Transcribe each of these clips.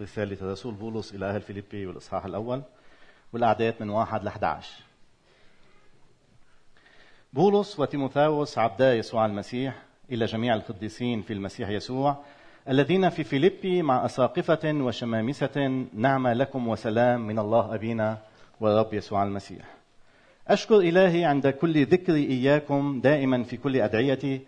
رسالة الرسول بولس إلى أهل فيليبي والإصحاح الأول والأعداد من واحد ل 11 بولس وتيموثاوس عبدا يسوع المسيح إلى جميع القديسين في المسيح يسوع الذين في فيليبي مع أساقفة وشمامسة نعمة لكم وسلام من الله أبينا والرب يسوع المسيح. أشكر إلهي عند كل ذكر إياكم دائما في كل أدعيتي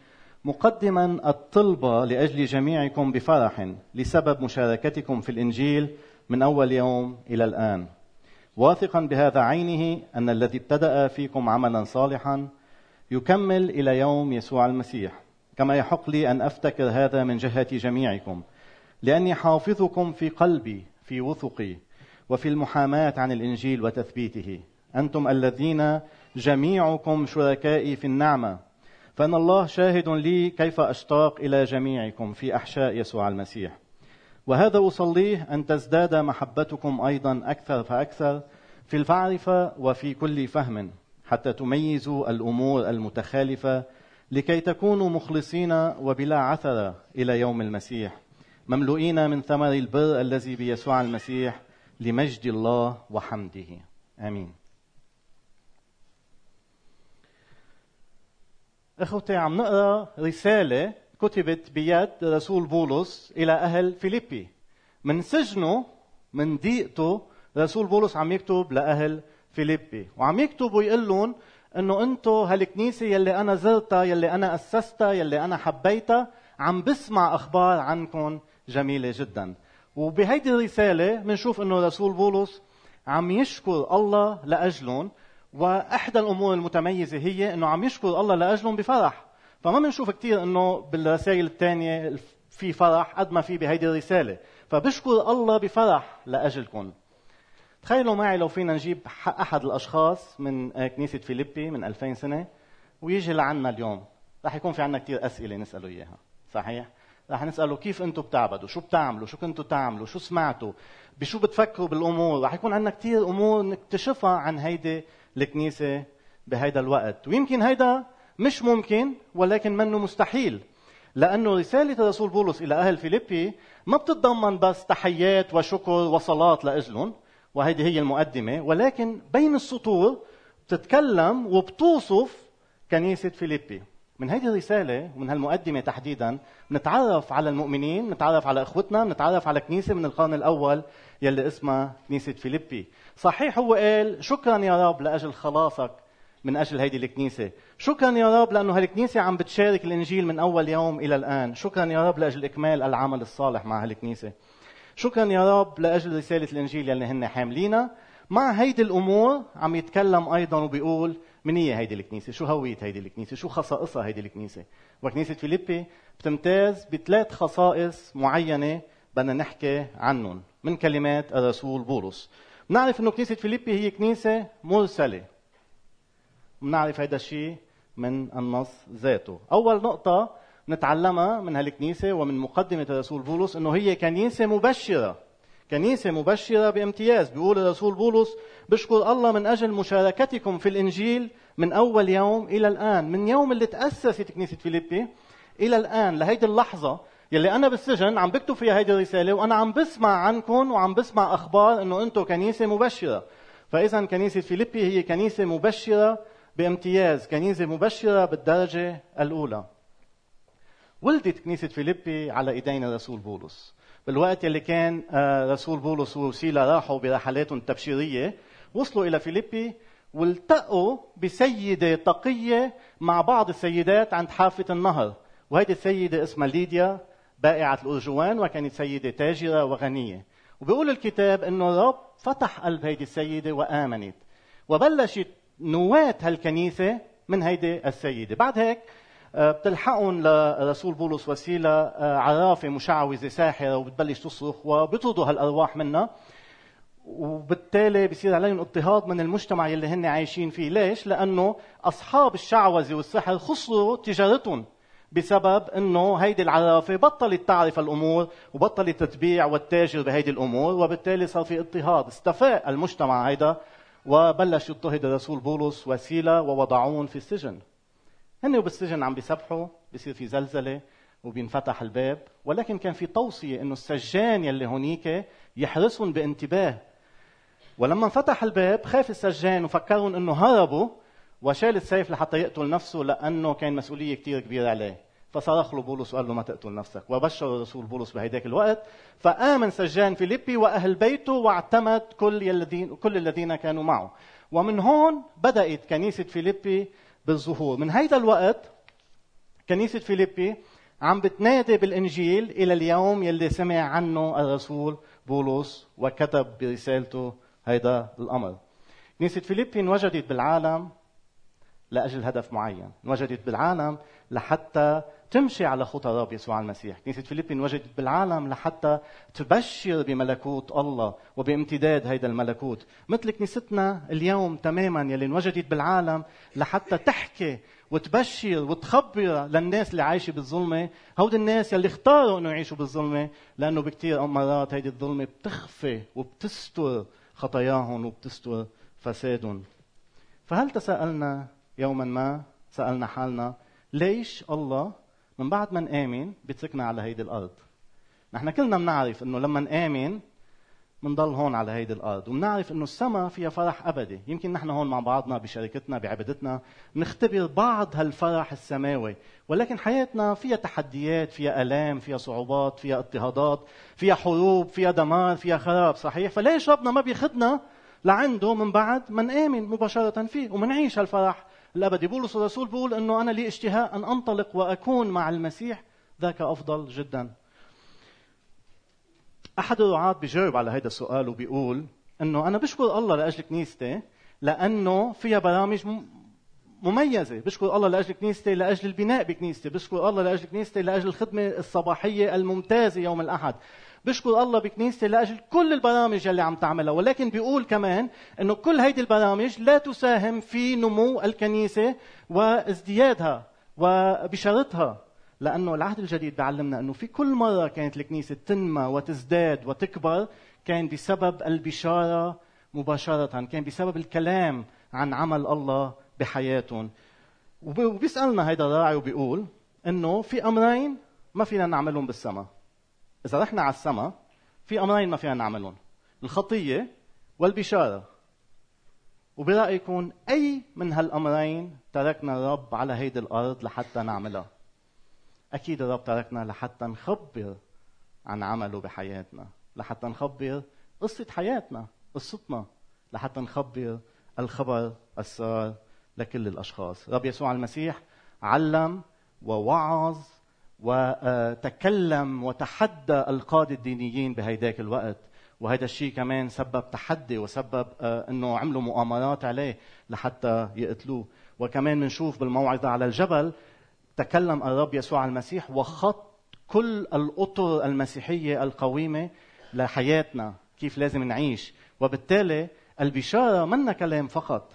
مقدما الطلبة لأجل جميعكم بفرح لسبب مشاركتكم في الإنجيل من أول يوم إلى الآن. واثقا بهذا عينه أن الذي ابتدأ فيكم عملا صالحا يكمل إلى يوم يسوع المسيح. كما يحق لي أن أفتكر هذا من جهة جميعكم لأني حافظكم في قلبي في وثقي وفي المحاماة عن الإنجيل وتثبيته. أنتم الذين جميعكم شركائي في النعمة فإن الله شاهد لي كيف أشتاق إلى جميعكم في أحشاء يسوع المسيح. وهذا أصليه أن تزداد محبتكم أيضا أكثر فأكثر في المعرفه وفي كل فهم حتى تميزوا الأمور المتخالفة لكي تكونوا مخلصين وبلا عثره إلى يوم المسيح مملوئين من ثمر البر الذي بيسوع المسيح لمجد الله وحمده. آمين. إخوتي عم نقرأ رسالة كتبت بيد رسول بولس إلى أهل فيليبي. من سجنه من ضيقته رسول بولس عم يكتب لأهل فيليبي. وعم يكتب ويقول لهم إنه أنتم هالكنيسة يلي أنا زرتها يلي أنا أسستها يلي أنا حبيتها عم بسمع أخبار عنكم جميلة جدا. وبهيدي الرسالة بنشوف إنه رسول بولس عم يشكر الله لاجلهم وإحدى الأمور المتميزة هي إنه عم يشكر الله لأجلهم بفرح. فما بنشوف كثير إنه بالرسائل الثانية في فرح قد ما في بهيدي الرسالة. فبشكر الله بفرح لأجلكم. تخيلوا معي لو فينا نجيب أحد الأشخاص من كنيسة فيليبي من 2000 سنة ويجي لعنا اليوم. رح يكون في عنا كثير أسئلة نسأله إياها. صحيح؟ رح نسأله كيف أنتم بتعبدوا؟ شو بتعملوا؟ شو كنتوا تعملوا؟ شو سمعتوا؟ بشو بتفكروا بالأمور؟ رح يكون عندنا كثير أمور نكتشفها عن هيدي الكنيسة بهيدا الوقت. ويمكن هيدا مش ممكن ولكن منه مستحيل. لأنه رسالة الرسول بولس إلى أهل فيليبي ما بتتضمن بس تحيات وشكر وصلاة لأجلهم وهذه هي المقدمة ولكن بين السطور بتتكلم وبتوصف كنيسة فيليبي. من هذه الرسالة ومن هالمقدمة تحديدا نتعرف على المؤمنين نتعرف على إخوتنا نتعرف على كنيسة من القرن الأول يلي اسمها كنيسة فيليبي. صحيح هو قال شكرا يا رب لأجل خلاصك من أجل هيدي الكنيسة. شكرا يا رب لأنه هالكنيسة عم بتشارك الإنجيل من أول يوم إلى الآن. شكرا يا رب لأجل إكمال العمل الصالح مع هالكنيسة. شكرا يا رب لأجل رسالة الإنجيل يلي هن حاملينها. مع هيدي الأمور عم يتكلم أيضا وبيقول من هي هيدي الكنيسة؟ شو هوية هيدي الكنيسة؟ شو خصائصها هيدي الكنيسة؟ وكنيسة فيليبي بتمتاز بثلاث خصائص معينة بدنا نحكي عنهم. من كلمات الرسول بولس. بنعرف إنه كنيسة فيليبي هي كنيسة مرسلة. بنعرف هذا الشيء من النص ذاته. أول نقطة نتعلمها من هالكنيسة ومن مقدمة الرسول بولس إنه هي كنيسة مبشرة. كنيسة مبشرة بامتياز بيقول الرسول بولس بشكر الله من أجل مشاركتكم في الإنجيل من أول يوم إلى الآن من يوم اللي تأسست كنيسة فيليبي إلى الآن لهيدي اللحظة يلي أنا بالسجن عم بكتب فيها هيدي الرسالة وأنا عم بسمع عنكم وعم بسمع أخبار إنه أنتم كنيسة مبشرة. فإذا كنيسة فيليبي هي كنيسة مبشرة بامتياز كنيسة مبشرة بالدرجة الأولى. ولدت كنيسة فيليبي على إيدين الرسول بولس. بالوقت اللي كان آه، رسول بولس وسيلا راحوا برحلاتهم التبشيريه وصلوا إلى فيليبي والتقوا بسيدة تقية مع بعض السيدات عند حافة النهر. وهيدي السيدة اسمها ليديا بائعة الأرجوان وكانت سيدة تاجرة وغنية. وبيقول الكتاب إنه الرب فتح قلب هيدي السيدة وآمنت. وبلشت نواة هالكنيسة من هيدي السيدة. بعد هيك بتلحقهم لرسول بولس وسيلة آه، عرافة مشعوذة ساحرة وبتبلش تصرخ وبيطردوا هالأرواح منها. وبالتالي بصير عليهم اضطهاد من المجتمع يلي هن عايشين فيه. ليش؟ لأنه أصحاب الشعوذة والسحر خسروا تجارتهم بسبب إنه هيدي العرافة بطلت تعرف الأمور وبطلت تتبيع والتاجر بهيدي الأمور وبالتالي صار في اضطهاد. استفاء المجتمع هيدا وبلش يضطهد الرسول بولس وسيلة ووضعون في السجن. هن بالسجن عم بيسبحوا بصير في زلزلة وبينفتح الباب ولكن كان في توصية أنه السجان يلي هونيك يحرسهم بانتباه. ولما انفتح الباب خاف السجان وفكرهم أنه هربوا وشال السيف لحتى يقتل نفسه لأنه كان مسؤولية كتير كبيرة عليه. فصرخ له بولس وقال له ما تقتل نفسك. وبشر الرسول بولس بهيداك الوقت. فآمن سجان فيليبي وأهل بيته واعتمد كل الذين كل الذين كانوا معه. ومن هون بدأت كنيسة فيليبي بالظهور. من هيدا الوقت كنيسة فيليبي عم بتنادي بالإنجيل إلى اليوم يلي سمع عنه الرسول بولس وكتب برسالته هيدا الأمر. كنيسة فيليبي انوجدت بالعالم لأجل هدف معين. انوجدت بالعالم لحتى تمشي على خطى الرب يسوع المسيح. كنيسة فيليبين وجدت بالعالم لحتى تبشر بملكوت الله وبامتداد هيدا الملكوت. مثل كنيستنا اليوم تماما يلي انوجدت بالعالم لحتى تحكي وتبشر وتخبر للناس اللي عايشة بالظلمة. هود الناس يلي اختاروا إنه يعيشوا بالظلمة لأنه بكثير مرات هيدي الظلمة بتخفي وبتستر خطاياهم وبتستر فسادهم. فهل تساءلنا يوما ما سألنا حالنا ليش الله من بعد ما نآمن بيتركنا على هيدي الأرض؟ نحن كلنا بنعرف إنه لما نآمن بنضل هون على هيدي الأرض وبنعرف إنه السماء فيها فرح أبدي. يمكن نحن هون مع بعضنا بشركتنا بعبادتنا نختبر بعض هالفرح السماوي. ولكن حياتنا فيها تحديات فيها آلام فيها صعوبات فيها اضطهادات فيها حروب فيها دمار فيها خراب صحيح؟ فليش ربنا ما بياخذنا لعنده من بعد ما نآمن مباشرة فيه ومنعيش هالفرح الأبدي بولس الرسول بيقول أنه أنا لي اشتهاء أن أنطلق وأكون مع المسيح ذاك أفضل جدا. أحد الرعاة بيجاوب على هذا السؤال وبيقول أنه أنا بشكر الله لأجل كنيستي لأنه فيها برامج مميزة. بشكر الله لأجل كنيستي لأجل البناء بكنيستي بشكر الله لأجل كنيستي لأجل الخدمة الصباحية الممتازة يوم الأحد. بشكر الله بكنيستي لأجل كل البرامج اللي عم تعملها. ولكن بيقول كمان إنه كل هيدي البرامج لا تساهم في نمو الكنيسة وازديادها وبشرتها لأنه العهد الجديد بيعلمنا إنه في كل مرة كانت الكنيسة تنمى وتزداد وتكبر كان بسبب البشارة مباشرة كان بسبب الكلام عن عمل الله بحياتهم. وبيسألنا هيدا الراعي وبيقول إنه في أمرين ما فينا نعملهم بالسماء. إذا رحنا على السماء في أمرين ما فينا نعملهم. الخطية والبشارة. وبرأيكم أي من هالأمرين تركنا الرب على هيدي الأرض لحتى نعملها؟ أكيد الرب تركنا لحتى نخبر عن عمله بحياتنا لحتى نخبر قصة حياتنا قصتنا لحتى نخبر الخبر السار لكل الأشخاص. رب يسوع المسيح علم ووعظ وتكلم وتحدى القادة الدينيين بهيداك الوقت. وهذا الشيء كمان سبب تحدي وسبب آه، إنه عملوا مؤامرات عليه لحتى يقتلوه. وكمان بنشوف بالموعظة على الجبل تكلم الرب يسوع المسيح وخط كل الأطر المسيحية القويمة لحياتنا كيف لازم نعيش. وبالتالي البشارة منا كلام فقط.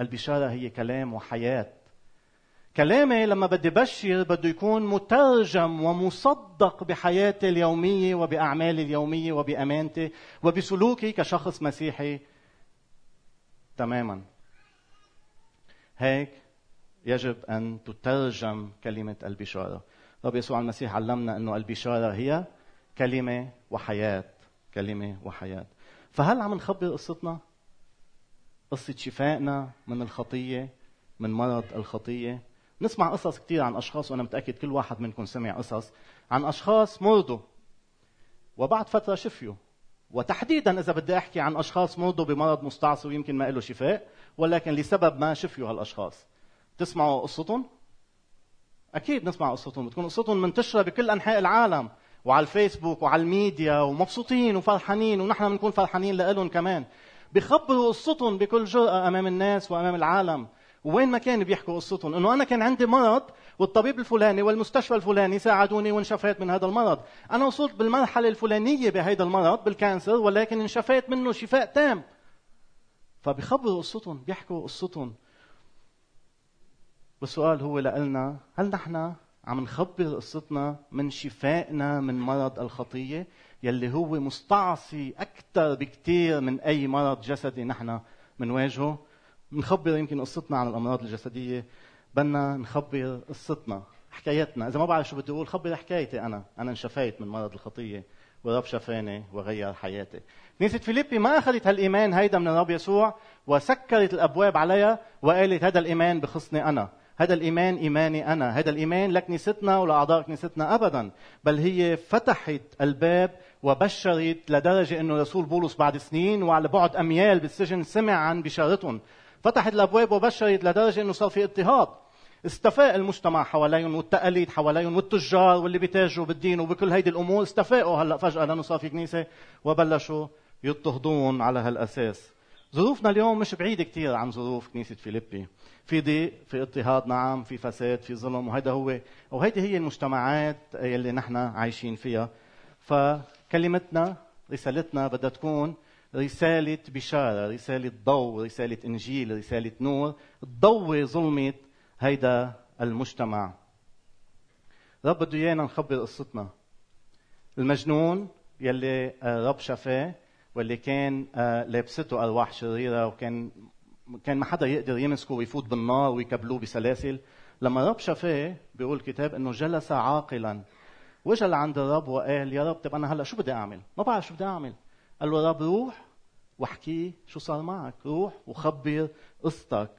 البشارة هي كلام وحياة. كلامي لما بدي بشر بده يكون مترجم ومصدق بحياتي اليومية وبأعمالي اليومية وبأمانتي وبسلوكي كشخص مسيحي. تماما. هيك يجب أن تترجم كلمة البشارة. رب يسوع المسيح علمنا أنه البشارة هي كلمة وحياة كلمة وحياة. فهل عم نخبر قصتنا؟ قصة شفائنا من الخطية من مرض الخطية؟ نسمع قصص كثير عن أشخاص وأنا متأكد كل واحد منكم سمع قصص عن أشخاص مرضوا وبعد فترة شفيوا. وتحديدا إذا بدي أحكي عن أشخاص مرضوا بمرض مستعصي ويمكن ما له شفاء ولكن لسبب ما شفيوا هالأشخاص. تسمعوا قصتهم؟ أكيد نسمع قصتهم. بتكون قصتهم منتشرة بكل أنحاء العالم وعلى الفيسبوك وعلى الميديا ومبسوطين وفرحانين ونحن بنكون فرحانين لهم كمان. بخبروا قصتهم بكل جرأة أمام الناس وأمام العالم. وين ما كانوا بيحكوا قصتهم إنه أنا كان عندي مرض والطبيب الفلاني والمستشفى الفلاني ساعدوني وانشفيت من هذا المرض. أنا وصلت بالمرحلة الفلانية بهذا المرض بال cancer ولكن انشفيت منه شفاء تام. فبيخبروا قصتهم بيحكوا قصتهم. والسؤال هو لنا هل نحن عم نخبر قصتنا من شفائنا من مرض الخطية يلي هو مستعصي أكثر بكثير من أي مرض جسدي نحن بنواجهه؟ بنخبر يمكن قصتنا عن الأمراض الجسدية بدنا نخبر قصتنا حكايتنا إذا ما بعرف شو بدي أقول خبر حكايتي أنا. أنا انشفيت من مرض الخطية والرب شفاني وغير حياتي. كنيسة فيليبي ما أخذت هالإيمان هيدا من الرب يسوع وسكرت الأبواب عليها وقالت هذا الإيمان بخصني أنا. هذا الإيمان إيماني أنا. هذا الإيمان لكنيستنا ولأعضاء كنيستنا أبدا. بل هي فتحت الباب وبشرت لدرجة أنه رسول بولس بعد سنين وعلى بعد أميال بالسجن سمع عن بشارتهم. فتحت الأبواب وبشرت لدرجة أنه صار في اضطهاد. استفاق المجتمع حواليهم والتقاليد حواليهم والتجار واللي بيتاجروا بالدين وبكل هيدي الأمور استفاقوا. هلأ فجأة لأنه صار في كنيسة وبلشوا يضطهدون على هالأساس. ظروفنا اليوم مش بعيدة كثير عن ظروف كنيسة فيليبي. في ضيق في اضطهاد نعم في فساد في ظلم وهذا هو. وهيدي هي المجتمعات اللي نحن عايشين فيها. فكلمتنا رسالتنا بدها تكون رسالة بشارة رسالة ضوء رسالة إنجيل رسالة نور. تضوي ظلمة هيدا المجتمع. رب بده إيانا نخبر قصتنا. المجنون يلي رب شفاه واللي كان آه، لابسته أرواح شريرة وكان كان ما حدا يقدر يمسكه ويفوت بالنار ويكبلوه بسلاسل. لما رب شفاه بيقول الكتاب إنه جلس عاقلا. واجا لعند الرب وقال يا رب طب أنا هلأ شو بدي أعمل؟ ما بعرف شو بدي أعمل. قال له رب روح واحكي شو صار معك. روح وخبر قصتك.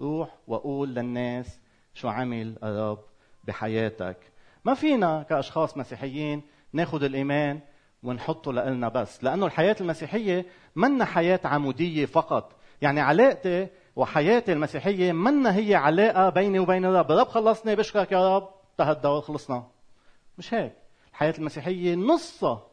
روح وقول للناس شو عمل الرب بحياتك. ما فينا كأشخاص مسيحيين ناخذ الإيمان ونحطه لنا بس لأنه الحياة المسيحية منا حياة عمودية فقط. يعني علاقتي وحياتي المسيحية منا هي علاقة بيني وبين الرب. الرب خلصني بشكرك يا رب. تهدى وخلصنا مش هيك. الحياة المسيحية نصها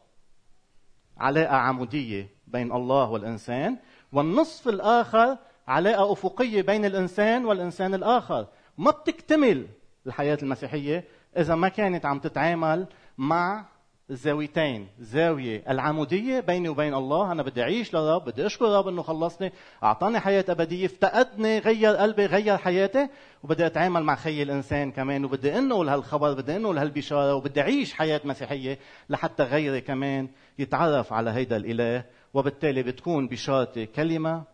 علاقة عمودية بين الله والإنسان والنصف الآخر علاقة أفقية بين الإنسان والإنسان الآخر. ما بتكتمل الحياة المسيحية إذا ما كانت عم تتعامل مع الزاويتين زاوية العمودية بيني وبين الله أنا بدي أعيش للرب بدي أشكر الرب أنه خلصني أعطاني حياة أبدية افتقدني غير قلبي غير حياتي وبدي أتعامل مع خي الإنسان كمان وبدي أنقل هالخبر بدي أنقل هالبشارة وبدي أعيش حياة مسيحية لحتى غيري كمان يتعرف على هيدا الإله وبالتالي بتكون بشارتي كلمة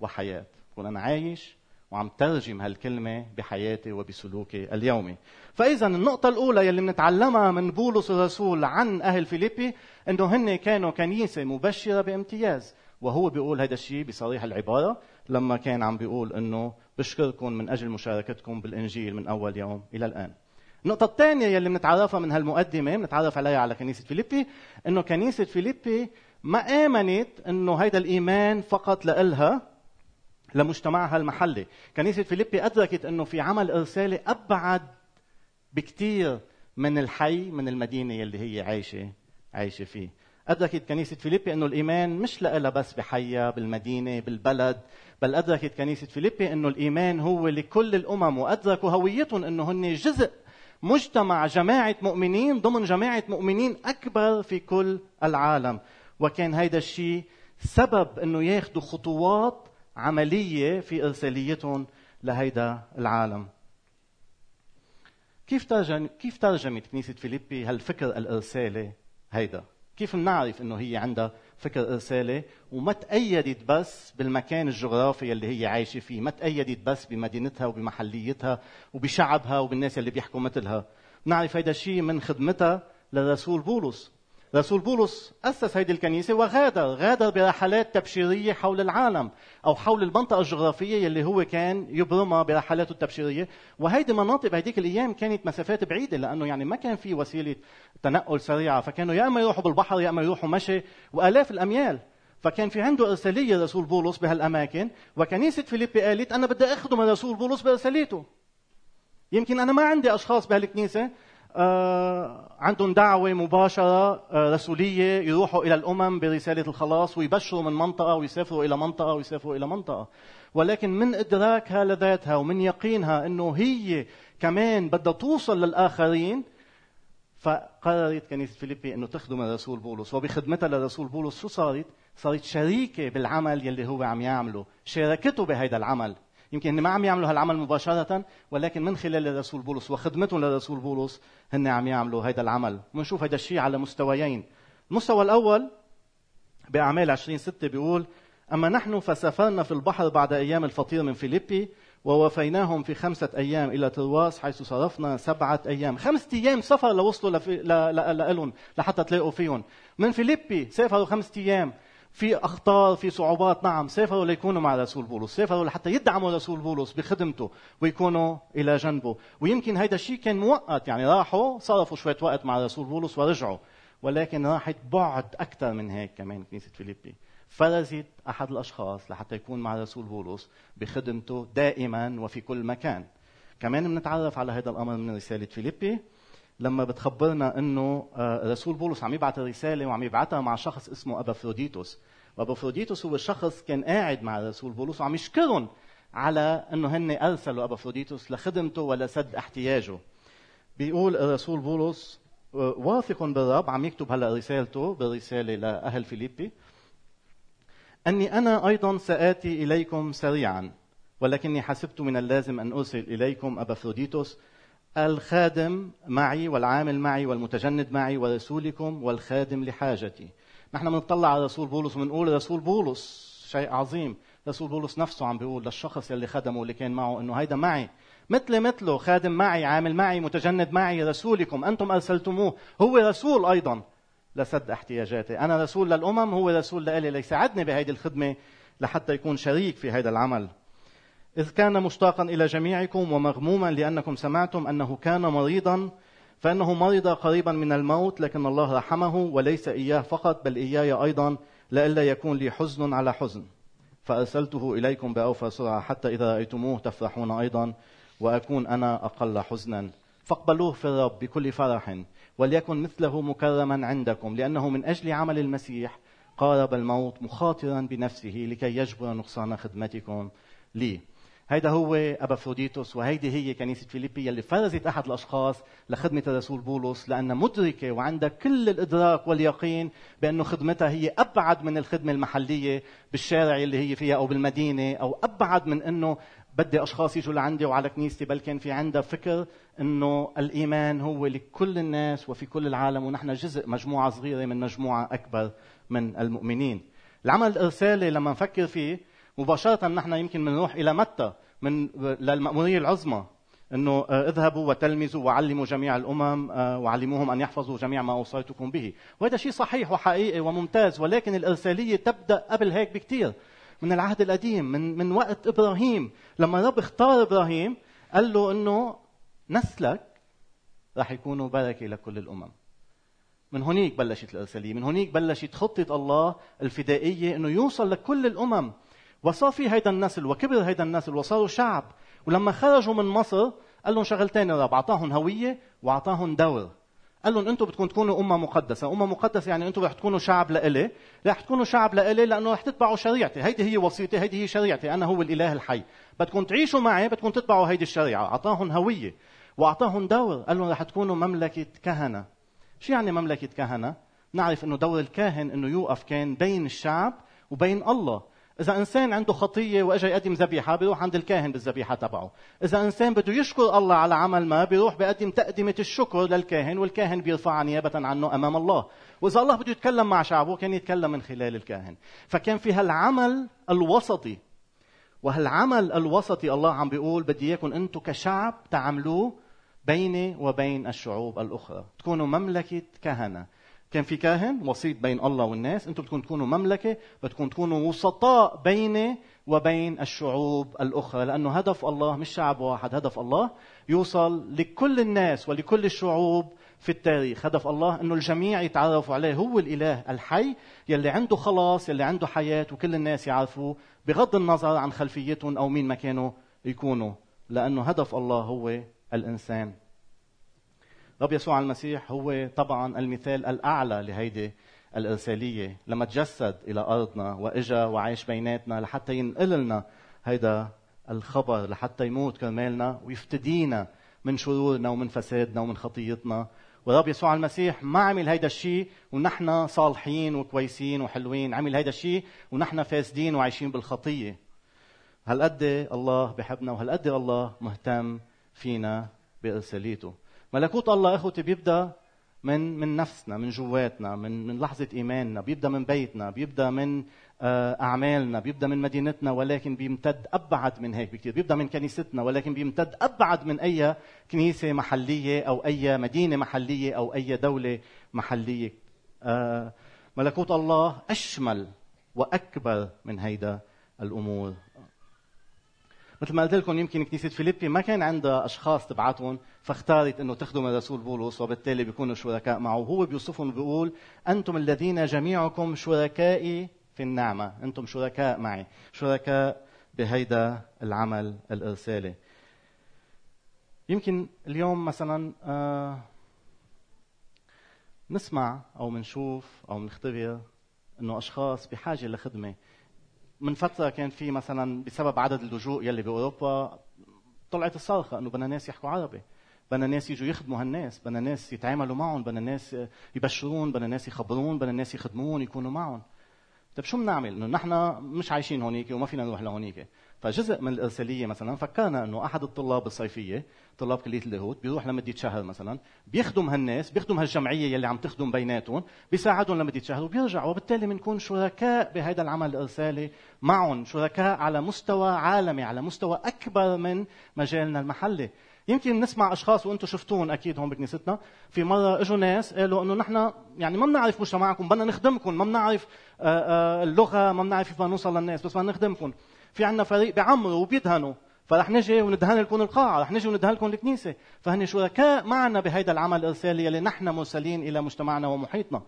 وحياة. بكون أنا عايش وعم ترجم هالكلمة بحياتي وبسلوكي اليومي. فإذا النقطة الأولى يلي بنتعلمها من بولس الرسول عن أهل فيليبي أنه هن كانوا كنيسة مبشرة بامتياز. وهو بيقول هذا الشيء بصريح العبارة لما كان عم بيقول أنه بشكركم من أجل مشاركتكم بالإنجيل من أول يوم إلى الآن. النقطة الثانية يلي بنتعرفها من هالمقدمة بنتعرف عليها على كنيسة فيليبي أنه كنيسة فيليبي ما آمنت أنه هيدا الإيمان فقط لإلها لمجتمعها المحلي. كنيسة فيليبي أدركت أنه في عمل إرسالي أبعد بكثير من الحي من المدينة يلي هي عايشة عايشة فيه. أدركت كنيسة فيليبي أنه الإيمان مش لها بس بحيا بالمدينة بالبلد بل أدركت كنيسة فيليبي أنه الإيمان هو لكل الأمم وأدركوا هويتهم أنه هن جزء مجتمع جماعة مؤمنين ضمن جماعة مؤمنين أكبر في كل العالم. وكان هيدا الشيء سبب أنه ياخذوا خطوات عملية في إرساليتهم لهيدا العالم كيف ترجم كيف ترجمت كنيسة فيليبي هالفكر الإرسالي هيدا؟ كيف بنعرف إنه هي عندها فكر إرسالي وما تأيدت بس بالمكان الجغرافي اللي هي عايشة فيه، ما تأيدت بس بمدينتها وبمحليتها وبشعبها وبالناس اللي بيحكوا مثلها. بنعرف هيدا الشيء من خدمتها للرسول بولس رسول بولس أسس هذه الكنيسة وغادر غادر برحلات تبشيرية حول العالم أو حول المنطقة الجغرافية اللي هو كان يبرمها برحلاته التبشيرية. وهيدي مناطق بهديك الأيام كانت مسافات بعيدة لأنه يعني ما كان في وسيلة تنقل سريعة. فكانوا يا إما يروحوا بالبحر يا إما يروحوا مشي. وآلاف الأميال فكان في عنده إرسالية رسول بولس بهالأماكن. وكنيسة فيليبي قالت أنا بدي أخدم رسول بولس بإرساليته. يمكن أنا ما عندي أشخاص بهالكنيسة. عندهم دعوة مباشرة آه، رسولية يروحوا إلى الأمم برسالة الخلاص ويبشروا من منطقة ويسافروا إلى منطقة ويسافروا إلى منطقة. ولكن من إدراكها لذاتها ومن يقينها أنه هي كمان بدها توصل للآخرين فقررت كنيسة فيليبي أنه تخدم الرسول بولس. وبخدمتها للرسول بولس شو صارت؟ صارت شريكة بالعمل يلي هو عم يعمله. شاركته بهذا العمل. يمكن ما عم يعملوا هالعمل مباشرة ولكن من خلال الرسول بولس وخدمتهم للرسول بولس هن عم يعملوا هذا العمل. ونشوف هذا الشيء على مستويين. المستوى الأول بأعمال 20 ستة بيقول أما نحن فسافرنا في البحر بعد أيام الفطير من فيليبي ووفيناهم في خمسة أيام إلى ترواس حيث صرفنا سبعة أيام. خمسة أيام سفر لوصلوا لهم لحتى تلاقوا فيهم. من فيليبي سافروا خمسة أيام. في أخطار في صعوبات نعم سافروا ليكونوا مع رسول بولس سافروا لحتى يدعموا رسول بولس بخدمته ويكونوا إلى جنبه. ويمكن هيدا الشيء كان مؤقت يعني راحوا صرفوا شوية وقت مع رسول بولس ورجعوا ولكن راحت بعد أكثر من هيك كمان كنيسة فيليبي. فرزت أحد الأشخاص لحتى يكون مع رسول بولس بخدمته دائما وفي كل مكان. كمان بنتعرف على هذا الأمر من رسالة فيليبي. لما بتخبرنا إنه آه، رسول بولس عم يبعث الرساله وعم يبعثها مع شخص اسمه أبافروديتوس. وأبافروديتوس هو الشخص كان قاعد مع رسول بولس وعم يشكرهم على إنه هن أرسلوا أبافروديتوس لخدمته ولسد احتياجه. بيقول الرسول بولس آه، واثق بالرب عم يكتب هلا رسالته بالرسالة لأهل فيليبي. أني أنا أيضا سآتي إليكم سريعا ولكني حسبت من اللازم أن أرسل إليكم أبافروديتوس الخادم معي والعامل معي والمتجند معي ورسولكم والخادم لحاجتي. نحن بنطلع على رسول بولس وبنقول رسول بولس شيء عظيم. رسول بولس نفسه عم بيقول للشخص يلي خدمه اللي كان معه إنه هيدا معي. مثلي مثله خادم معي عامل معي متجند معي رسولكم. أنتم أرسلتموه. هو رسول أيضا. لسد احتياجاتي. أنا رسول للأمم هو رسول لإلي. ليساعدني بهيدي الخدمة لحتى يكون شريك في هذا العمل. إذ كان مشتاقا إلى جميعكم ومغموما لأنكم سمعتم أنه كان مريضا فإنه مرض قريبا من الموت لكن الله رحمه وليس إياه فقط بل إياي أيضا لئلا يكون لي حزن على حزن. فأرسلته إليكم بأوفى سرعة حتى إذا رأيتموه تفرحون أيضا وأكون أنا أقل حزنا. فاقبلوه في الرب بكل فرح وليكن مثله مكرما عندكم لأنه من أجل عمل المسيح قارب الموت مخاطرا بنفسه لكي يجبر نقصان خدمتكم لي. هيدا هو ابافروديتوس وهيدي هي كنيسة فيليبي اللي فرزت أحد الأشخاص لخدمة الرسول بولس لأنها مدركة وعندها كل الإدراك واليقين بأنه خدمتها هي أبعد من الخدمة المحلية بالشارع اللي هي فيها أو بالمدينة أو أبعد من إنه بدي أشخاص يجوا لعندي وعلى كنيستي بل كان في عندها فكر إنه الإيمان هو لكل الناس وفي كل العالم ونحن جزء مجموعة صغيرة من مجموعة أكبر من المؤمنين. العمل الإرسالي لما نفكر فيه مباشرة نحن يمكن بنروح إلى متى؟ من للمأمورية العظمى إنه آه، اذهبوا وتلمذوا وعلموا جميع الأمم آه، وعلموهم أن يحفظوا جميع ما أوصيتكم به، وهذا شيء صحيح وحقيقي وممتاز ولكن الإرسالية تبدأ قبل هيك بكثير من العهد القديم من من وقت إبراهيم. لما رب اختار إبراهيم قال له إنه نسلك راح يكونوا بركة لكل الأمم. من هنيك بلشت الإرسالية، من هنيك بلشت خطة الله الفدائية إنه يوصل لكل الأمم. وصار في هيدا النسل وكبر هيدا النسل وصاروا شعب. ولما خرجوا من مصر قال لهم شغلتين رب أعطاهم هوية وأعطاهم دور. قال لهم أنتم بدكم تكونوا أمة مقدسة، أمة مقدسة يعني أنتم رح تكونوا شعب لإلي، رح تكونوا شعب لإلي لأنه رح تتبعوا شريعتي، هيدي هي وصيتي، هيدي هي شريعتي، أنا هو الإله الحي، بدكم تعيشوا معي بدكم تتبعوا هيدي الشريعة، أعطاهم هوية وأعطاهم دور، قال لهم رح تكونوا مملكة كهنة. شو يعني مملكة كهنة؟ نعرف إنه دور الكاهن إنه يوقف كان بين الشعب وبين الله، إذا إنسان عنده خطية وإجا يقدم ذبيحة بيروح عند الكاهن بالذبيحة تبعه. إذا إنسان بده يشكر الله على عمل ما بيروح بيقدم تقدمة الشكر للكاهن والكاهن بيرفعها نيابة عنه أمام الله. وإذا الله بده يتكلم مع شعبه كان يتكلم من خلال الكاهن. فكان في هالعمل الوسطي وهالعمل الوسطي الله عم بيقول بدي إياكم أنتم كشعب تعملوه بيني وبين الشعوب الأخرى، تكونوا مملكة كهنة، كان في كاهن وسيط بين الله والناس أنتم بدكم تكونوا مملكة بدكم تكونوا وسطاء بيني وبين الشعوب الأخرى لأنه هدف الله مش شعب واحد هدف الله يوصل لكل الناس ولكل الشعوب في التاريخ. هدف الله إنه الجميع يتعرفوا عليه هو الإله الحي يلي عنده خلاص يلي عنده حياة وكل الناس يعرفوه بغض النظر عن خلفيتهم أو مين ما كانوا يكونوا لأنه هدف الله هو الإنسان. رب يسوع المسيح هو طبعا المثال الأعلى لهيدي الإرسالية. لما تجسد إلى أرضنا وإجا وعاش بيناتنا لحتى ينقل لنا هيدا الخبر لحتى يموت كرمالنا ويفتدينا من شرورنا ومن فسادنا ومن خطيتنا. ورب يسوع المسيح ما عمل هيدا الشيء ونحن صالحين وكويسين وحلوين. عمل هيدا الشيء ونحن فاسدين وعايشين بالخطية. هالقد الله بحبنا وهالقد الله مهتم فينا بإرساليته. ملكوت الله إخوتي بيبدأ من من نفسنا من جواتنا من من لحظة إيماننا بيبدأ من بيتنا بيبدأ من آه، أعمالنا بيبدأ من مدينتنا ولكن بيمتد أبعد من هيك بكثير بيبدأ من كنيستنا ولكن بيمتد أبعد من أي كنيسة محلية أو أي مدينة محلية أو أي دولة محلية. آه، ملكوت الله أشمل وأكبر من هيدا الأمور. مثل ما قلت لكم يمكن كنيسة فيليبي ما كان عندها أشخاص تبعتهم فاختارت إنه تخدم الرسول بولس وبالتالي بيكونوا شركاء معه. هو بيوصفهم بيقول أنتم الذين جميعكم شركائي في النعمة أنتم شركاء معي شركاء بهيدا العمل الإرسالي. يمكن اليوم مثلا آه نسمع أو بنشوف أو بنختبر إنه أشخاص بحاجة لخدمة من فترة كان في مثلا بسبب عدد اللجوء يلي بأوروبا طلعت الصرخه إنه بدنا ناس يحكوا عربي بدنا ناس يجوا يخدموا هالناس بدنا ناس يتعاملوا معهم بدنا ناس يبشرون بدنا ناس يخبرون بدنا ناس يخدمون يكونوا معهم طيب شو بنعمل؟ إنه نحن مش عايشين هونيك وما فينا نروح لهونيك، فجزء من الأرسالية مثلا فكرنا إنه أحد الطلاب الصيفية طلاب كلية اللاهوت بيروح لمدة شهر مثلا بيخدم هالناس بيخدم هالجمعية يلي عم تخدم بيناتهم بيساعدهم لمدة شهر وبيرجع وبالتالي بنكون شركاء بهذا العمل الإرسالي معهم شركاء على مستوى عالمي على مستوى أكبر من مجالنا المحلي. يمكن نسمع أشخاص وأنتم شفتون أكيد هون بكنيستنا. في مرة إجوا ناس قالوا إنه نحن يعني ما بنعرف مجتمعكم بدنا نخدمكم ما بنعرف آه، آه، اللغة ما بنعرف كيف نوصل للناس بس بدنا نخدمكم. في عندنا فريق بيعمروا وبيدهنوا فرح نجي وندهن لكم القاعة رح نجي وندهن لكم الكنيسة. فهن شركاء معنا بهيدا العمل الإرسالي اللي نحن مرسلين إلى مجتمعنا ومحيطنا.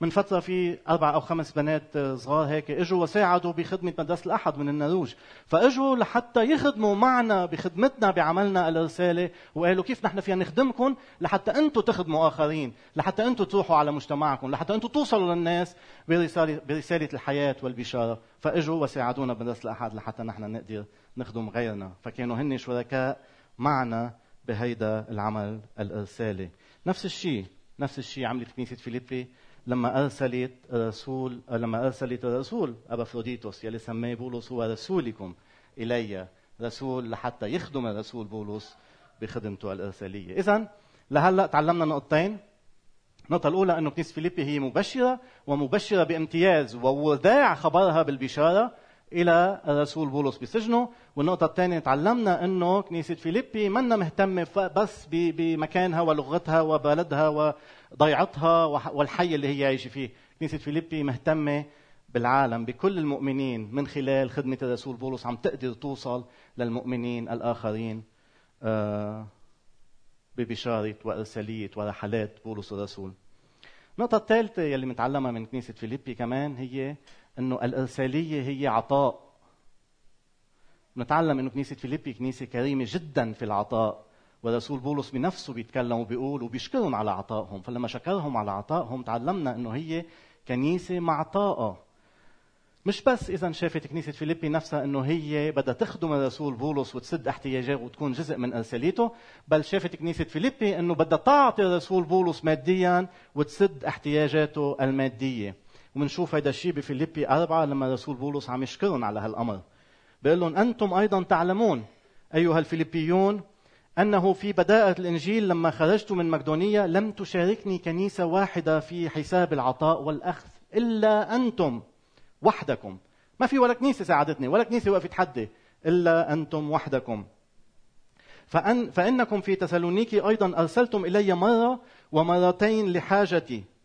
من فترة في أربع أو خمس بنات صغار هيك إجوا وساعدوا بخدمة مدرسة الأحد من النروج فإجوا لحتى يخدموا معنا بخدمتنا بعملنا الرسالة وقالوا كيف نحن فينا نخدمكم لحتى أنتم تخدموا آخرين لحتى أنتم تروحوا على مجتمعكم لحتى أنتم توصلوا للناس برسالة, برسالة الحياة والبشارة. فإجوا وساعدونا بمدرسة الأحد لحتى نحن نقدر نخدم غيرنا. فكانوا هن شركاء معنا بهيدا العمل الإرسالي نفس الشيء نفس الشيء عملت كنيسة فيليبي لما أرسلت رسول لما أرسلت الرسول أبافروديتوس يلي سماه بولس هو رسولكم إلي رسول لحتى يخدم الرسول بولس بخدمته الإرسالية. إذا لهلأ تعلمنا نقطتين. النقطة الأولى أنه كنيسة فيليبي هي مبشرة ومبشرة بامتياز ووداع خبرها بالبشارة إلى الرسول بولس بسجنه. والنقطة الثانية تعلمنا إنه كنيسة فيليبي منا مهتمة بس بمكانها ولغتها وبلدها وضيعتها والحي اللي هي عايشة فيه. كنيسة فيليبي مهتمة بالعالم بكل المؤمنين من خلال خدمة الرسول بولس عم تقدر توصل للمؤمنين الآخرين. آه، ببشارة وإرسالية ورحلات بولس الرسول. النقطة الثالثة يلي متعلمها من كنيسة فيليبي كمان هي إنه الأرسالية هي عطاء. نتعلم إنه كنيسة فيليبي كنيسة كريمة جدا في العطاء ورسول بولس بنفسه بيتكلم وبيقول وبيشكرهم على عطائهم. فلما شكرهم على عطائهم تعلمنا إنه هي كنيسة معطاءة. مش بس اذا شافت كنيسة فيليبي نفسها إنه هي بدها تخدم الرسول بولس وتسد احتياجاته وتكون جزء من أرساليته بل شافت كنيسة فيليبي إنه بدها تعطي الرسول بولس ماديا وتسد احتياجاته المادية. وبنشوف هيدا الشيء بفيليبي أربعة لما رسول بولس عم يشكرهم على هالأمر. بيقول لهم أنتم أيضا تعلمون أيها الفيليبيون أنه في بداءة الإنجيل لما خرجت من مقدونية لم تشاركني كنيسة واحدة في حساب العطاء والأخذ إلا أنتم وحدكم. ما في ولا كنيسة ساعدتني ولا كنيسة وقفت حدي إلا أنتم وحدكم. فأن فإنكم في تسالونيكي أيضا أرسلتم إلي مرة ومرتين لحاجتي.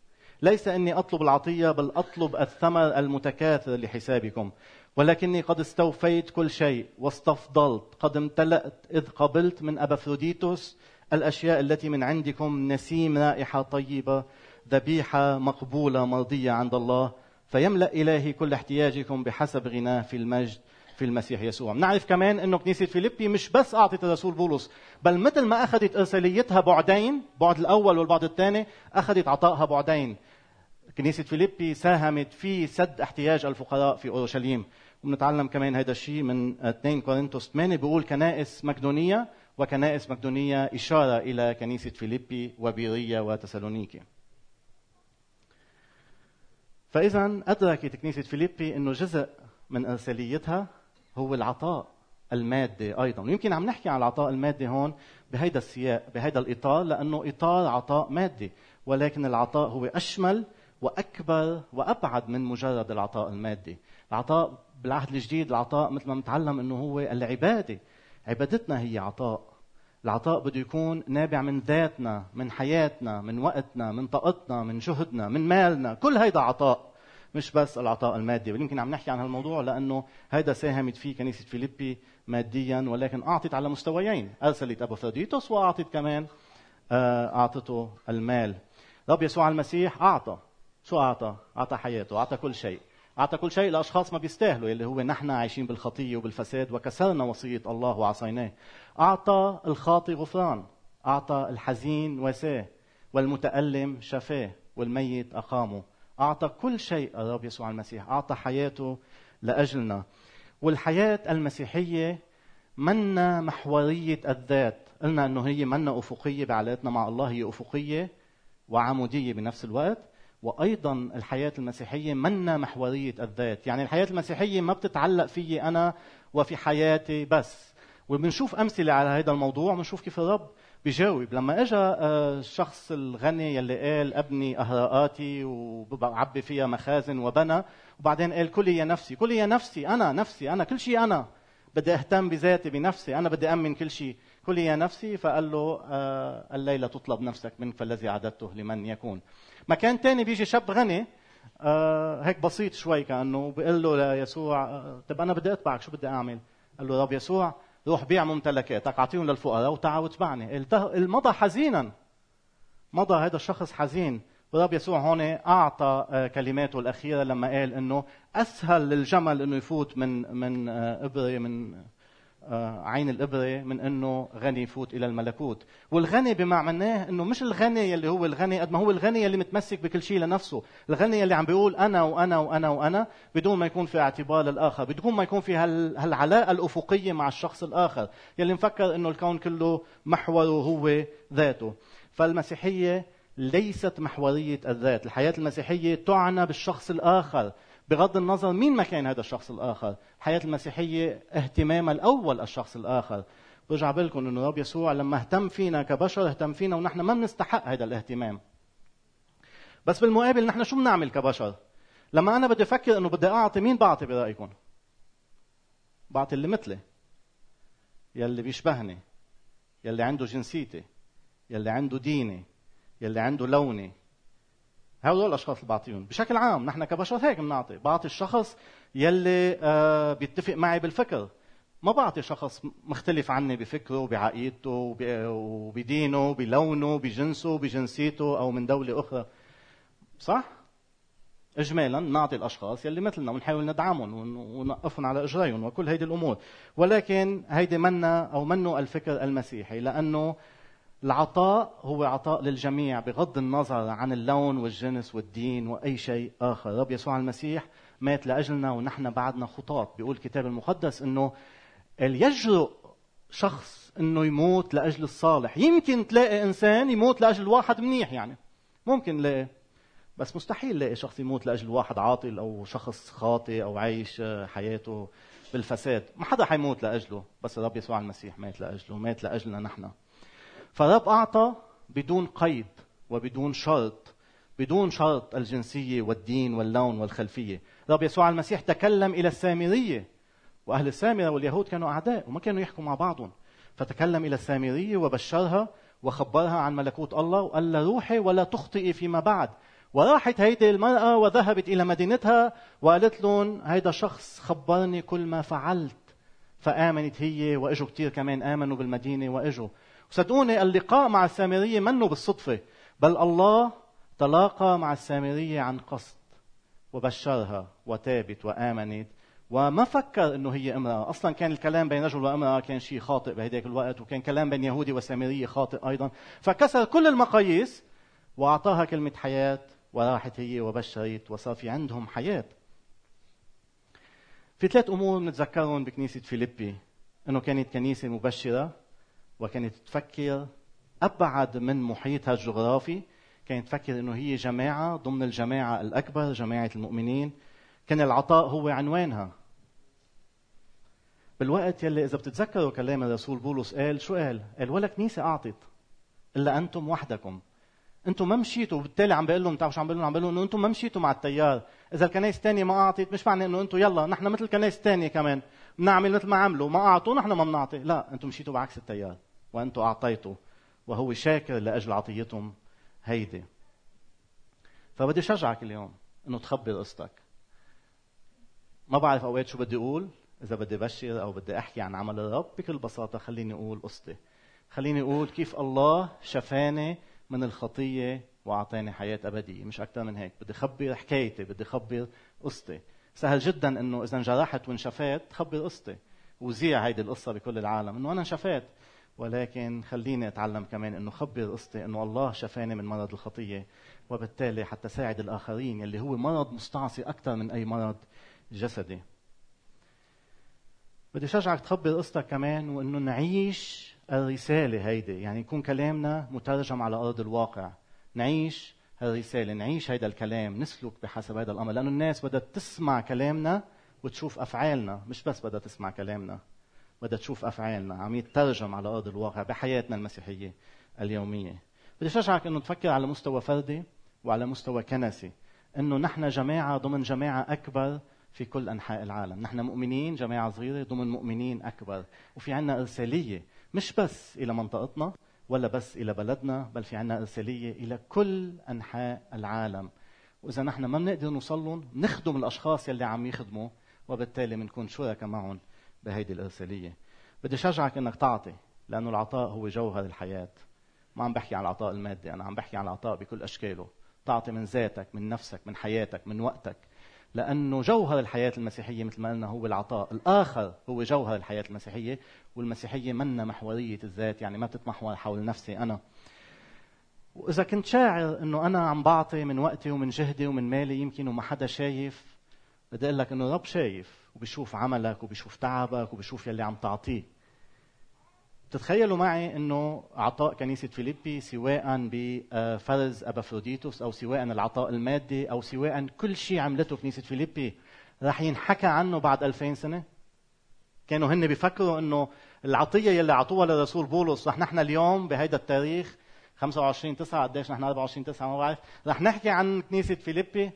ليس إني أطلب العطية بل أطلب الثمر المتكاثر لحسابكم. ولكني قد استوفيت كل شيء واستفضلت. قد امتلأت إذ قبلت من أبافروديتوس الأشياء التي من عندكم نسيم رائحة طيبة ذبيحة مقبولة مرضية عند الله. فيملأ إلهي كل احتياجكم بحسب غناه في المجد في المسيح يسوع. نعرف كمان أنه كنيسة فيليبي مش بس أعطت الرسول بولس بل مثل ما أخذت إرساليتها بعدين بعد الأول والبعد الثاني أخذت عطائها بعدين. كنيسة فيليبي ساهمت في سد احتياج الفقراء في أورشليم. وبنتعلم كمان هذا الشيء من 2 كورنثوس 8 بيقول كنائس مقدونية وكنائس مقدونية إشارة إلى كنيسة فيليبي وبيرية وتسالونيكي. فإذا أدركت كنيسة فيليبي أنه جزء من إرساليتها هو العطاء المادي أيضا. ويمكن عم نحكي عن العطاء المادي هون بهيدا السياق بهيدا الإطار لأنه إطار عطاء مادي ولكن العطاء هو أشمل وأكبر وأبعد من مجرد العطاء المادي. العطاء بالعهد الجديد العطاء مثل ما نتعلم أنه هو العبادة. عبادتنا هي عطاء. العطاء بده يكون نابع من ذاتنا من حياتنا من وقتنا من طاقتنا من جهدنا من مالنا. كل هيدا عطاء مش بس العطاء المادي. يمكن عم نحكي عن هالموضوع لأنه هيدا ساهمت فيه كنيسة فيليبي ماديا ولكن أعطت على مستويين. أرسلت ابوفروديتوس وأعطت كمان آه، أعطته المال. رب يسوع المسيح أعطى. شو أعطى؟ أعطى حياته أعطى كل شيء. أعطى كل شيء لأشخاص ما بيستاهلوا اللي هو نحن عايشين بالخطية وبالفساد وكسرنا وصية الله وعصيناه. أعطى الخاطي غفران أعطى الحزين وساه والمتألم شفاه والميت أقامه. أعطى كل شيء الرب يسوع المسيح أعطى حياته لأجلنا. والحياة المسيحية منا محورية الذات. قلنا أنه هي منا أفقية بعلاقتنا مع الله هي أفقية وعمودية بنفس الوقت. وأيضا الحياة المسيحية منا محورية الذات، يعني الحياة المسيحية ما بتتعلق فيي أنا وفي حياتي بس، وبنشوف أمثلة على هذا الموضوع بنشوف كيف الرب بيجاوب لما اجى آه، الشخص الغني يلي قال أبني اهراءاتي وبعبي فيها مخازن وبنى. وبعدين قال كلي يا نفسي كلي يا نفسي أنا نفسي أنا كل شيء أنا. بدي أهتم بذاتي بنفسي أنا بدي أمن كل شيء. كلي يا نفسي فقال له آه الليلة تطلب نفسك منك فالذي عددته لمن يكون. مكان ثاني بيجي شاب غني آه هيك بسيط شوي كأنه بيقول له ليسوع آه طب أنا بدي أتبعك شو بدي أعمل؟ قال له رب يسوع روح بيع ممتلكاتك أعطيهم للفقراء وتعال واتبعني. مضى حزينا. مضى هذا الشخص حزين. ورب يسوع هون أعطى كلماته الأخيرة لما قال إنه أسهل للجمل إنه يفوت من من إبرة من عين الإبرة من أنه غني يفوت إلى الملكوت. والغني بمعناه أنه مش الغني اللي هو الغني قد ما هو الغني اللي متمسك بكل شيء لنفسه. الغني اللي عم بيقول أنا وأنا وأنا وأنا بدون ما يكون في اعتبار للآخر بدون ما يكون في هالعلاقة الأفقية مع الشخص الآخر يلي مفكر أنه الكون كله محوره هو ذاته. فالمسيحية ليست محورية الذات. الحياة المسيحية تعنى بالشخص الآخر. بغض النظر مين ما كان هذا الشخص الآخر. الحياة المسيحية اهتمامها الأول الشخص الآخر. برجع بقول إنه رب يسوع لما اهتم فينا كبشر اهتم فينا ونحن ما بنستحق هذا الاهتمام. بس بالمقابل نحن شو بنعمل كبشر؟ لما أنا بدي أفكر إنه بدي أعطي مين بعطي برأيكم؟ بعطي اللي مثلي. يلي بيشبهني. يلي عنده جنسيتي. يلي عنده ديني. يلي عنده لوني. هؤلاء الأشخاص اللي بعطيهم بشكل عام نحن كبشر هيك بنعطي. بعطي الشخص يلي آه بيتفق معي بالفكر. ما بعطي شخص مختلف عني بفكره بعقيدته وبدينه بلونه بجنسه بجنسيته أو من دولة أخرى. صح؟ اجمالا نعطي الأشخاص يلي مثلنا ونحاول ندعمهم ونوقفهم على اجريهم وكل هيدي الأمور. ولكن هيدي منا أو منه الفكر المسيحي لأنه العطاء هو عطاء للجميع بغض النظر عن اللون والجنس والدين وأي شيء آخر، رب يسوع المسيح مات لأجلنا ونحن بعدنا خطاة، بيقول الكتاب المقدس إنه يجرؤ شخص إنه يموت لأجل الصالح، يمكن تلاقي إنسان يموت لأجل واحد منيح يعني، ممكن لاقي. بس مستحيل لاقي شخص يموت لأجل واحد عاطل أو شخص خاطئ أو عايش حياته بالفساد، ما حدا حيموت لأجله، بس الرب يسوع المسيح مات لأجله، مات لأجلنا نحن. فالرب أعطى بدون قيد وبدون شرط بدون شرط الجنسية والدين واللون والخلفية. رب يسوع المسيح تكلم إلى السامرية وأهل السامرة واليهود كانوا أعداء وما كانوا يحكوا مع بعضهم. فتكلم إلى السامرية وبشرها وخبرها عن ملكوت الله وقال لها روحي ولا تخطئي فيما بعد. وراحت هيدي المرأة وذهبت إلى مدينتها وقالت لهم هيدا شخص خبرني كل ما فعلت. فآمنت هي وإجوا كتير كمان آمنوا بالمدينة وإجوا. صدقوني اللقاء مع السامرية منه بالصدفة بل الله تلاقى مع السامرية عن قصد وبشرها وتابت وآمنت وما فكر إنه هي امرأة، أصلا كان الكلام بين رجل وامرأة كان شيء خاطئ بهداك الوقت وكان كلام بين يهودي وسامرية خاطئ أيضا، فكسر كل المقاييس وأعطاها كلمة حياة وراحت هي وبشرت وصار في عندهم حياة. في ثلاث أمور بنتذكرهم بكنيسة فيليبي. إنه كانت كنيسة مبشرة وكانت تفكر أبعد من محيطها الجغرافي كانت تفكر أنه هي جماعة ضمن الجماعة الأكبر جماعة المؤمنين. كان العطاء هو عنوانها. بالوقت يلي إذا بتتذكروا كلام الرسول بولس قال شو قال؟ قال ولا كنيسة أعطت إلا أنتم وحدكم. أنتم ما مشيتوا. وبالتالي عم بقول لهم بتعرفوا شو عم بقول لهم؟ عم بقول لهم إنه أنتم ما مشيتوا مع التيار. إذا الكنائس الثانية ما أعطت مش معنى إنه أنتم يلا نحن مثل الكنائس الثانية كمان. بنعمل مثل ما عملوا ما أعطوا نحن ما بنعطي. لا أنتم مشيتوا بعكس التيار. وأنتم أعطيتوا وهو شاكر لأجل عطيتهم هيدي. فبدي شجعك اليوم إنه تخبر قصتك. ما بعرف أوقات شو بدي أقول إذا بدي بشر أو بدي أحكي عن عمل الرب بكل بساطة خليني أقول قصتي. خليني أقول كيف الله شفاني من الخطية وأعطاني حياة أبدية. مش أكثر من هيك. بدي اخبر حكايتي بدي اخبر قصتي. سهل جدا إنه إذا انجرحت وانشفيت تخبر قصتي. وزيع هيدي القصة بكل العالم. إنه أنا انشفيت. ولكن خليني أتعلم كمان إنه خبر قصتي إنه الله شفاني من مرض الخطية وبالتالي حتى ساعد الآخرين يلي هو مرض مستعصي أكثر من أي مرض جسدي. بدي شجعك تخبر قصتك كمان وإنه نعيش الرسالة هيدي يعني يكون كلامنا مترجم على أرض الواقع. نعيش الرسالة نعيش هيدا الكلام نسلك بحسب هذا الأمر لأنه الناس بدها تسمع كلامنا وتشوف أفعالنا مش بس بدها تسمع كلامنا. بدها تشوف أفعالنا. عم يترجم على أرض الواقع بحياتنا المسيحية اليومية. بدي شجعك إنه تفكر على مستوى فردي وعلى مستوى كنسي. إنه نحن جماعة ضمن جماعة أكبر في كل أنحاء العالم، نحن مؤمنين جماعة صغيرة ضمن مؤمنين أكبر، وفي عنا إرسالية مش بس إلى منطقتنا ولا بس إلى بلدنا، بل في عنا إرسالية إلى كل أنحاء العالم. وإذا نحن ما بنقدر نوصل لهم، نخدم الأشخاص يلي عم يخدموا وبالتالي بنكون شركاء معهم. بهيدي الأرسالية. بدي شجعك إنك تعطي، لأنه العطاء هو جوهر الحياة. ما عم بحكي عن العطاء المادي، أنا عم بحكي عن العطاء بكل أشكاله. تعطي من ذاتك، من نفسك، من حياتك، من وقتك، لأنه جوهر الحياة المسيحية مثل ما قلنا هو العطاء الآخر هو جوهر الحياة المسيحية والمسيحية منا محورية الذات يعني ما بتتمحور حول نفسي أنا وإذا كنت شاعر أنه أنا عم بعطي من وقتي ومن جهدي ومن مالي يمكن وما حدا شايف بدي أقول لك أنه الرب شايف وبيشوف عملك وبيشوف تعبك وبيشوف يلي عم تعطيه. تتخيلوا معي إنه عطاء كنيسة فيليبي سواء بفرز أبافروديتوس أو سواء العطاء المادي أو سواء كل شيء عملته كنيسة فيليبي راح ينحكى عنه بعد 2000 سنة؟ كانوا هن بيفكروا إنه العطية يلي عطوها للرسول بولس رح نحن اليوم بهيدا التاريخ 25 9 قديش نحن 24 9 ما بعرف رح نحكي عن كنيسة فيليبي؟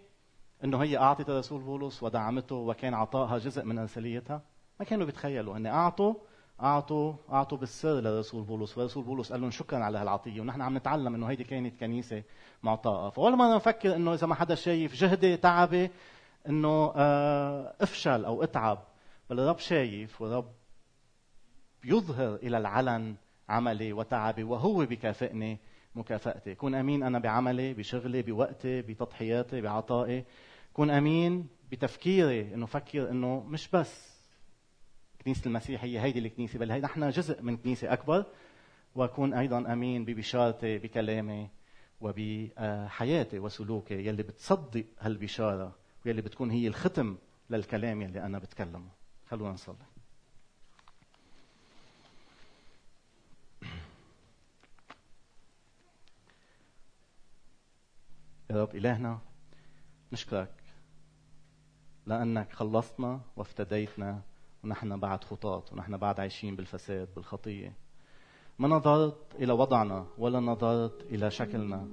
إنه هي أعطت الرسول بولس ودعمته وكان عطائها جزء من ارساليتها ما كانوا بيتخيلوا هن أعطوا أعطوا أعطوا بالسر لرسول بولس. ورسول بولس قال لهم شكرا على هالعطية ونحن عم نتعلم إنه هيدي كانت كنيسة معطاءة. فأول مره نفكر إنه إذا ما حدا شايف جهدي تعبي إنه آه، أفشل أو أتعب. بل الرب شايف والرب يظهر إلى العلن عملي وتعبي وهو بكافئني مكافأتي. كون أمين أنا بعملي بشغلي بوقتي بتضحياتي بعطائي. كون أمين بتفكيري إنه فكر إنه مش بس كنيسة المسيح هي هيدي الكنيسة بل هي نحن جزء من كنيسة أكبر وأكون أيضا أمين ببشارتي بكلامي وبحياتي وسلوكي يلي بتصدق هالبشارة ويلي بتكون هي الختم للكلام يلي أنا بتكلمه. خلونا نصلي. يا رب إلهنا نشكرك لأنك خلصتنا وافتديتنا ونحن بعد خطاة ونحن بعد عايشين بالفساد بالخطية ما نظرت إلى وضعنا ولا نظرت إلى شكلنا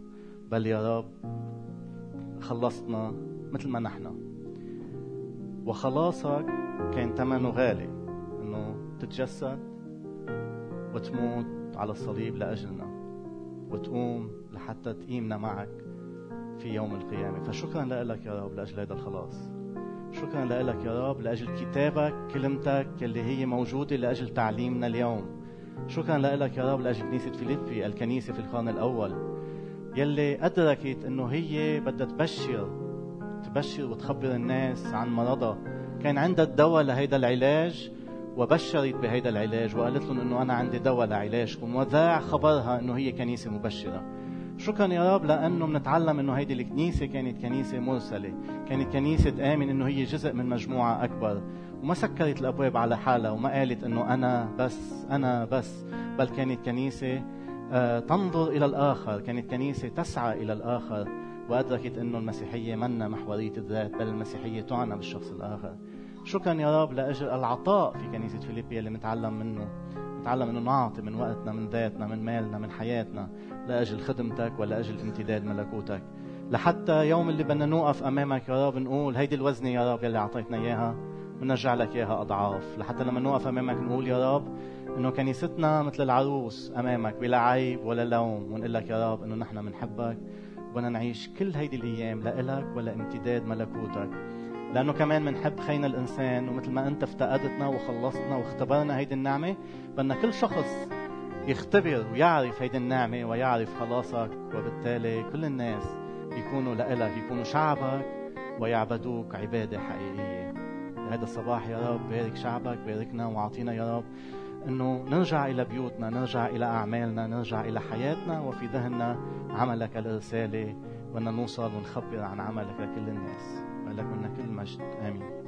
بل يا رب خلصتنا مثل ما نحن. وخلاصك كان ثمنه غالي إنه تتجسد وتموت على الصليب لأجلنا وتقوم لحتى تقيمنا معك في يوم القيامة. فشكرا لك يا رب لأجل هذا الخلاص. شكرا لك يا رب لأجل كتابك كلمتك اللي هي موجودة لأجل تعليمنا اليوم. شكرا لك يا رب لأجل كنيسة فيليبي الكنيسة في القرن الأول. يلي أدركت إنه هي بدها تبشر تبشر وتخبر الناس عن مرضها. كان عندها الدواء لهيدا العلاج وبشرت بهيدا العلاج وقالت لهم إنه أنا عندي دواء لعلاجكم وذاع خبرها إنه هي كنيسة مبشرة. شكرا يا رب لأنه بنتعلم إنه هيدي الكنيسة كانت كنيسة مرسلة، كانت كنيسة امن إنه هي جزء من مجموعة أكبر، وما سكرت الأبواب على حالها وما قالت إنه أنا بس أنا بس، بل كانت كنيسة آه، تنظر إلى الآخر، كانت كنيسة تسعى إلى الآخر، وأدركت إنه المسيحية منا محورية الذات بل المسيحية تعنى بالشخص الآخر. شكرا يا رب لاجل العطاء في كنيسة فيليبي اللي بنتعلم منه نتعلم إنه نعطي من وقتنا من ذاتنا من مالنا من حياتنا لأجل خدمتك ولا أجل امتداد ملكوتك. لحتى يوم اللي بدنا نوقف أمامك يا رب نقول هيدي الوزنة يا رب يلي أعطيتنا إياها ونرجع لك إياها أضعاف. لحتى لما نوقف أمامك نقول يا رب إنه كنيستنا مثل العروس أمامك بلا عيب ولا لوم ونقول لك يا رب إنه نحن بنحبك وبدنا نعيش كل هيدي الأيام لإلك ولا امتداد ملكوتك. لأنه كمان بنحب خينا الإنسان ومثل ما أنت افتقدتنا وخلصتنا واختبرنا هيدي النعمة بدنا كل شخص يختبر ويعرف هيدي النعمة ويعرف خلاصك وبالتالي كل الناس يكونوا لإلك يكونوا شعبك ويعبدوك عبادة حقيقية. هذا الصباح يا رب بارك شعبك باركنا وأعطينا يا رب إنه نرجع إلى بيوتنا نرجع إلى أعمالنا نرجع إلى حياتنا وفي ذهننا عملك الرسالة بدنا نوصل ونخبر عن عملك لكل الناس. ولك منا كل مجد آمين.